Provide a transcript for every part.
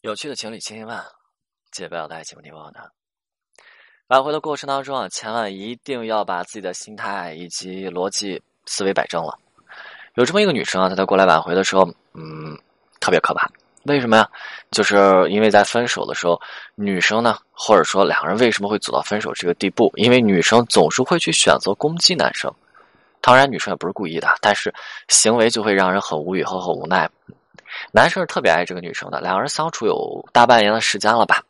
有趣的情侣千千万，记得不要带节目地方的。挽回的过程当中啊，千万一定要把自己的心态以及逻辑思维摆正了。有这么一个女生啊，她在过来挽回的时候，嗯，特别可怕。为什么呀？就是因为在分手的时候，女生呢，或者说两个人为什么会走到分手这个地步？因为女生总是会去选择攻击男生。当然，女生也不是故意的，但是行为就会让人很无语和很无奈。男生是特别爱这个女生的，两个人相处有大半年的时间了吧？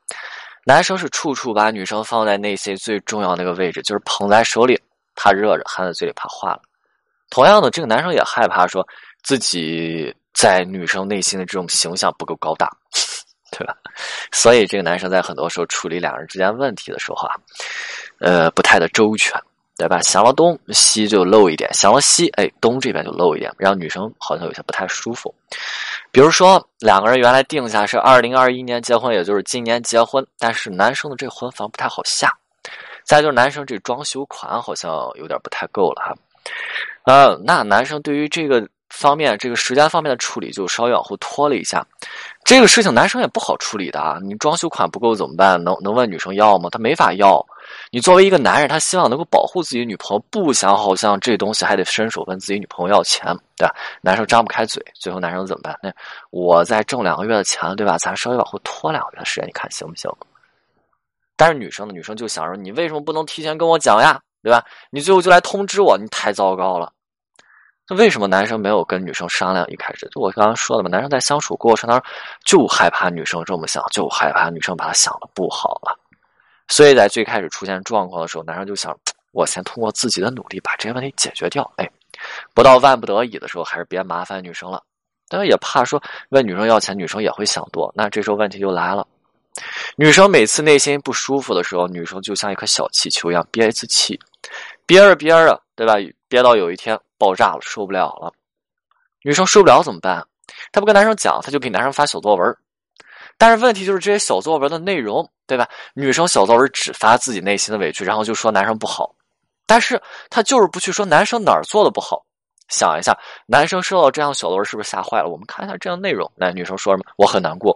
男生是处处把女生放在内心最重要那个位置，就是捧在手里，怕热着；含在嘴里，怕化了。同样的，这个男生也害怕说自己在女生内心的这种形象不够高大，对吧？所以，这个男生在很多时候处理两人之间问题的时候啊，呃，不太的周全。对吧？想了东西就漏一点，想了西，哎，东这边就漏一点，让女生好像有些不太舒服。比如说，两个人原来定下是二零二一年结婚，也就是今年结婚，但是男生的这婚房不太好下。再就是男生这装修款好像有点不太够了哈。呃，那男生对于这个方面，这个时间方面的处理就稍微往后拖了一下。这个事情男生也不好处理的啊！你装修款不够怎么办？能能问女生要吗？他没法要。你作为一个男人，他希望能够保护自己女朋友，不想好像这东西还得伸手问自己女朋友要钱，对吧？男生张不开嘴，最后男生怎么办？那我再挣两个月的钱，对吧？咱稍微往后拖两个月的时间，你看行不行？但是女生呢？女生就想说，你为什么不能提前跟我讲呀？对吧？你最后就来通知我，你太糟糕了。那为什么男生没有跟女生商量？一开始就我刚刚说的嘛，男生在相处过程当中就害怕女生这么想，就害怕女生把他想的不好了。所以在最开始出现状况的时候，男生就想，我先通过自己的努力把这些问题解决掉。哎，不到万不得已的时候，还是别麻烦女生了。但是也怕说问女生要钱，女生也会想多。那这时候问题就来了，女生每次内心不舒服的时候，女生就像一颗小气球一样憋一次气，憋着憋着，对吧？憋到有一天爆炸了，受不了了。女生受不了怎么办？她不跟男生讲，她就给男生发小作文。但是问题就是这些小作文的内容，对吧？女生小作文只发自己内心的委屈，然后就说男生不好，但是她就是不去说男生哪儿做的不好。想一下，男生收到这样小作文是不是吓坏了？我们看一下这样内容。那女生说什么？我很难过，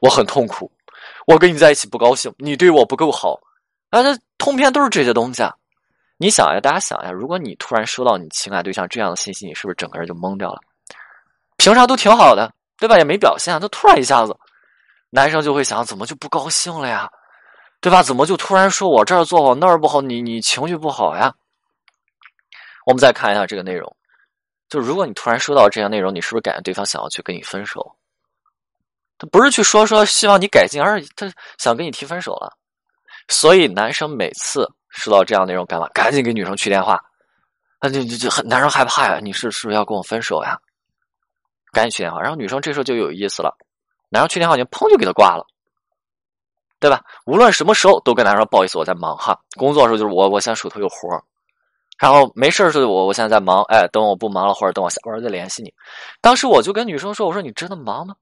我很痛苦，我跟你在一起不高兴，你对我不够好。啊，这通篇都是这些东西。啊！你想一下，大家想一下，如果你突然收到你情感对象这样的信息，你是不是整个人就懵掉了？平常都挺好的，对吧？也没表现，他突然一下子。男生就会想，怎么就不高兴了呀？对吧？怎么就突然说我这儿做好那儿不好？你你情绪不好呀？我们再看一下这个内容，就如果你突然收到这样内容，你是不是感觉对方想要去跟你分手？他不是去说说希望你改进，而是他想跟你提分手了。所以男生每次收到这样内容干嘛？赶紧给女生去电话。那就就就男生害怕呀，你是是不是要跟我分手呀？赶紧去电话，然后女生这时候就有意思了。男生去电话，你砰就给他挂了，对吧？无论什么时候都跟男生说不好意思，我在忙哈。工作的时候就是我我现在手头有活然后没事的时候我我现在在忙，哎，等我不忙了或者等我下班再联系你。当时我就跟女生说，我说你真的忙吗？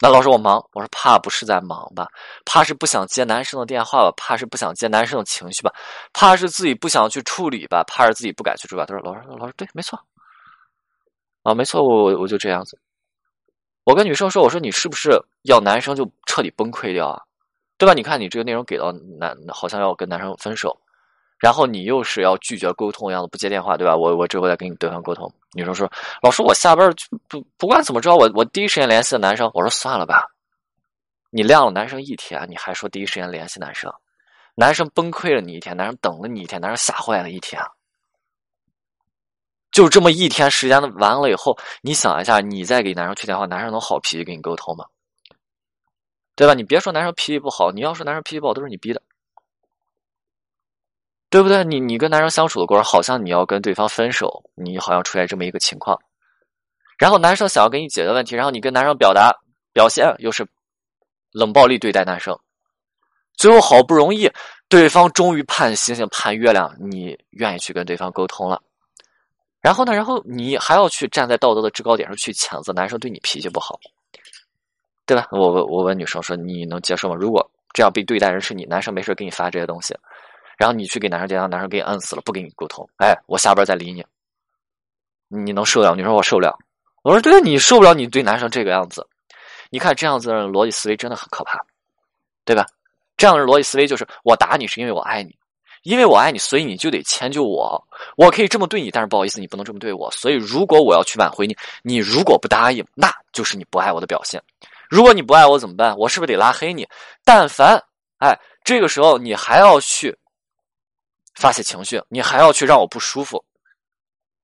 那老师我忙，我说怕不是在忙吧？怕是不想接男生的电话吧？怕是不想接男生的情绪吧？怕是自己不想去处理吧？怕是自己不敢去处理。他说老师老师对，没错啊，没错，我我就这样子。我跟女生说：“我说你是不是要男生就彻底崩溃掉啊？对吧？你看你这个内容给到男，好像要跟男生分手，然后你又是要拒绝沟通一样的不接电话，对吧？我我之后再跟你对方沟通。”女生说：“老师，我下班不不管怎么着，我我第一时间联系的男生。”我说：“算了吧，你晾了男生一天，你还说第一时间联系男生，男生崩溃了你一天，男生等了你一天，男生吓坏了一天。”就这么一天时间的完了以后，你想一下，你再给男生去电话，男生能好脾气跟你沟通吗？对吧？你别说男生脾气不好，你要说男生脾气不好，都是你逼的，对不对？你你跟男生相处的过程，好像你要跟对方分手，你好像出现这么一个情况，然后男生想要跟你解决问题，然后你跟男生表达表现又是冷暴力对待男生，最后好不容易对方终于盼星星盼月亮，你愿意去跟对方沟通了。然后呢？然后你还要去站在道德的制高点上去谴责男生对你脾气不好，对吧？我问我问女生说：“你能接受吗？”如果这样被对待人是你，男生没事给你发这些东西，然后你去给男生讲，男生给你摁死了，不跟你沟通，哎，我下班再理你，你能受了？你说我受不了。我说对，你受不了，你对男生这个样子，你看这样子的逻辑思维真的很可怕，对吧？这样的逻辑思维就是我打你是因为我爱你，因为我爱你，所以你就得迁就我。我可以这么对你，但是不好意思，你不能这么对我。所以如果我要去挽回你，你如果不答应，那就是你不爱我的表现。如果你不爱我怎么办？我是不是得拉黑你？但凡哎，这个时候你还要去发泄情绪，你还要去让我不舒服。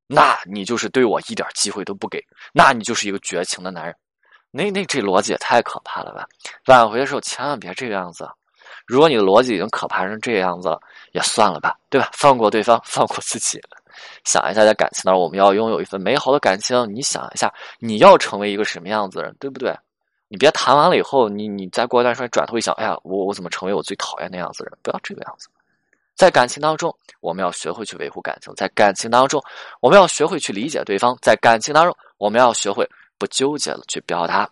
那你就是对我一点机会都不给，那你就是一个绝情的男人。那那这逻辑也太可怕了吧！挽回的时候千万别这个样子。如果你的逻辑已经可怕成这个样子了，也算了吧，对吧？放过对方，放过自己。想一下，在感情当中，我们要拥有一份美好的感情。你想一下，你要成为一个什么样子的人，对不对？你别谈完了以后，你你再过一段时间转头一想，哎呀，我我怎么成为我最讨厌那样子的人？不要这个样子。在感情当中，我们要学会去维护感情；在感情当中，我们要学会去理解对方；在感情当中，我们要学会不纠结的去表达，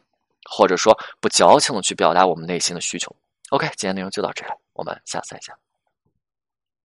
或者说不矫情的去表达我们内心的需求。OK，今天内容就到这里，我们下次再见。